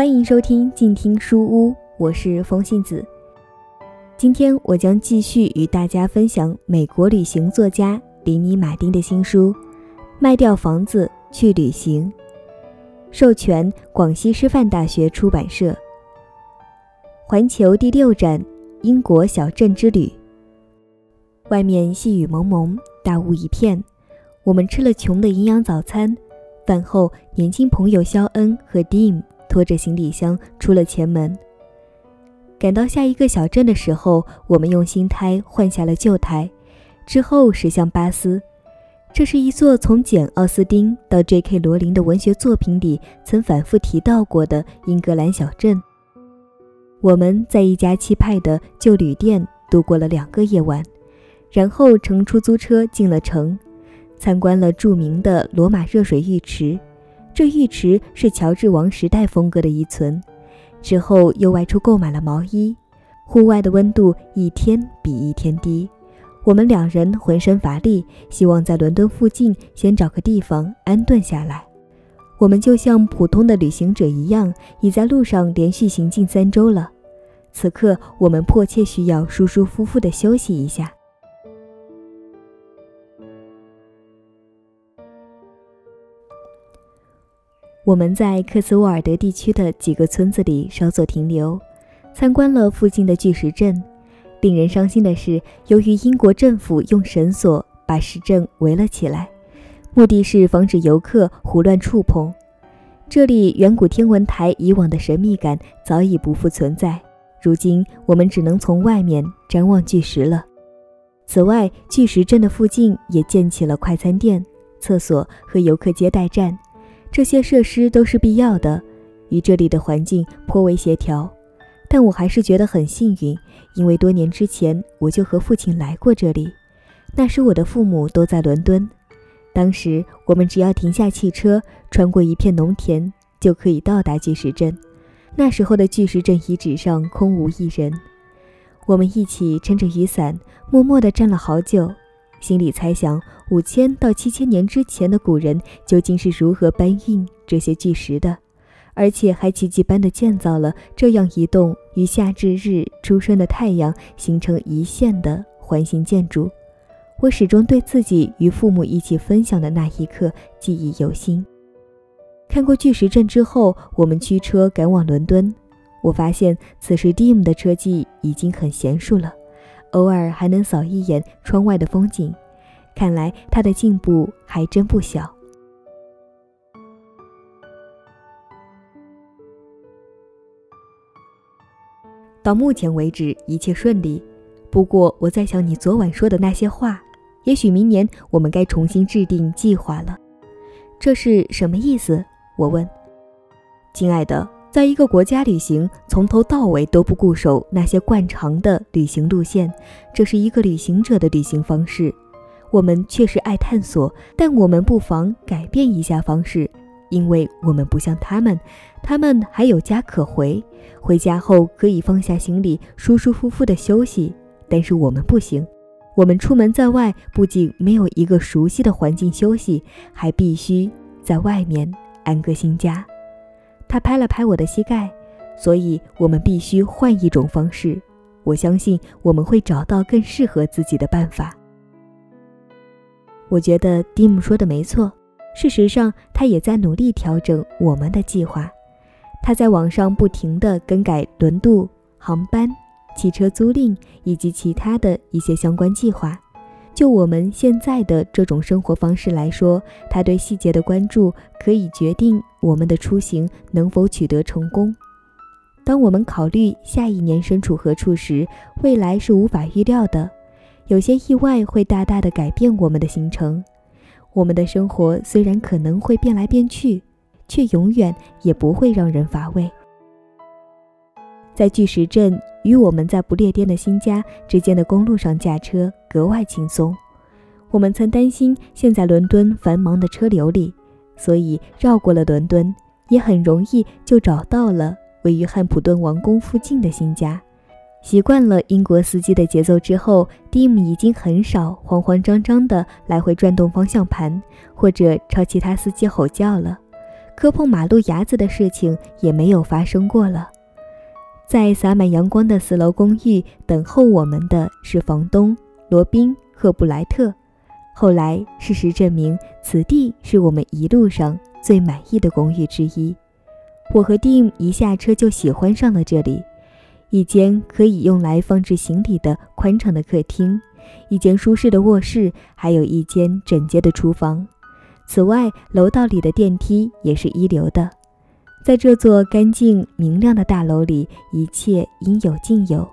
欢迎收听静听书屋，我是风信子。今天我将继续与大家分享美国旅行作家林尼·马丁的新书《卖掉房子去旅行》，授权广西师范大学出版社。环球第六站，英国小镇之旅。外面细雨蒙蒙，大雾一片。我们吃了穷的营养早餐。饭后，年轻朋友肖恩和 Dim 拖着行李箱出了前门。赶到下一个小镇的时候，我们用新胎换下了旧胎，之后驶向巴斯。这是一座从简·奥斯汀到 J.K. 罗琳的文学作品里曾反复提到过的英格兰小镇。我们在一家气派的旧旅店度过了两个夜晚，然后乘出租车进了城。参观了著名的罗马热水浴池，这浴池是乔治王时代风格的遗存。之后又外出购买了毛衣。户外的温度一天比一天低，我们两人浑身乏力，希望在伦敦附近先找个地方安顿下来。我们就像普通的旅行者一样，已在路上连续行进三周了。此刻，我们迫切需要舒舒服服地休息一下。我们在克斯沃尔德地区的几个村子里稍作停留，参观了附近的巨石阵。令人伤心的是，由于英国政府用绳索把石阵围了起来，目的是防止游客胡乱触碰。这里远古天文台以往的神秘感早已不复存在。如今我们只能从外面瞻望巨石了。此外，巨石阵的附近也建起了快餐店、厕所和游客接待站。这些设施都是必要的，与这里的环境颇为协调。但我还是觉得很幸运，因为多年之前我就和父亲来过这里。那时我的父母都在伦敦。当时我们只要停下汽车，穿过一片农田，就可以到达巨石镇。那时候的巨石镇遗址上空无一人。我们一起撑着雨伞，默默地站了好久。心里猜想，五千到七千年之前的古人究竟是如何搬运这些巨石的，而且还奇迹般的建造了这样一栋与夏至日出生的太阳形成一线的环形建筑。我始终对自己与父母一起分享的那一刻记忆犹新。看过巨石阵之后，我们驱车赶往伦敦。我发现此时 Dim 的车技已经很娴熟了。偶尔还能扫一眼窗外的风景，看来他的进步还真不小。到目前为止一切顺利，不过我在想你昨晚说的那些话，也许明年我们该重新制定计划了。这是什么意思？我问。亲爱的。在一个国家旅行，从头到尾都不固守那些惯常的旅行路线，这是一个旅行者的旅行方式。我们确实爱探索，但我们不妨改变一下方式，因为我们不像他们，他们还有家可回，回家后可以放下行李，舒舒服服的休息。但是我们不行，我们出门在外，不仅没有一个熟悉的环境休息，还必须在外面安个新家。他拍了拍我的膝盖，所以我们必须换一种方式。我相信我们会找到更适合自己的办法。我觉得蒂姆说的没错。事实上，他也在努力调整我们的计划。他在网上不停地更改轮渡、航班、汽车租赁以及其他的一些相关计划。就我们现在的这种生活方式来说，他对细节的关注可以决定我们的出行能否取得成功。当我们考虑下一年身处何处时，未来是无法预料的，有些意外会大大的改变我们的行程。我们的生活虽然可能会变来变去，却永远也不会让人乏味。在巨石镇与我们在不列颠的新家之间的公路上驾车格外轻松。我们曾担心陷在伦敦繁忙的车流里，所以绕过了伦敦，也很容易就找到了位于汉普顿王宫附近的新家。习惯了英国司机的节奏之后，Dim 已经很少慌慌张张地来回转动方向盘，或者朝其他司机吼叫了。磕碰马路牙子的事情也没有发生过了。在洒满阳光的四楼公寓等候我们的是房东罗宾·赫布莱特。后来，事实证明，此地是我们一路上最满意的公寓之一。我和 Dim 一下车就喜欢上了这里：一间可以用来放置行李的宽敞的客厅，一间舒适的卧室，还有一间整洁的厨房。此外，楼道里的电梯也是一流的。在这座干净明亮的大楼里，一切应有尽有。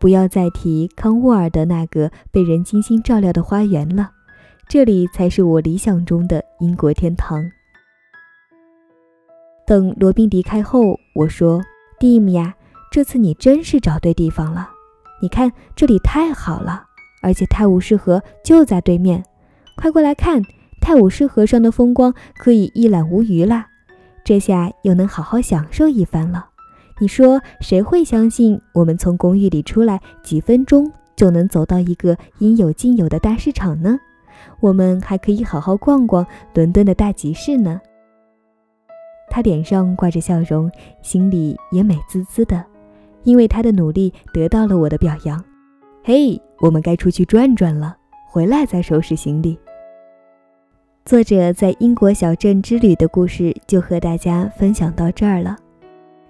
不要再提康沃尔的那个被人精心照料的花园了。这里才是我理想中的英国天堂。等罗宾离开后，我说：“蒂姆呀，这次你真是找对地方了。你看这里太好了，而且泰晤士河就在对面。快过来看，泰晤士河上的风光可以一览无余啦。这下又能好好享受一番了。你说谁会相信我们从公寓里出来几分钟就能走到一个应有尽有的大市场呢？”我们还可以好好逛逛伦敦的大集市呢。他脸上挂着笑容，心里也美滋滋的，因为他的努力得到了我的表扬。嘿，我们该出去转转了，回来再收拾行李。作者在英国小镇之旅的故事就和大家分享到这儿了。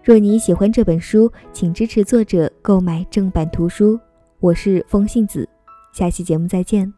若你喜欢这本书，请支持作者购买正版图书。我是风信子，下期节目再见。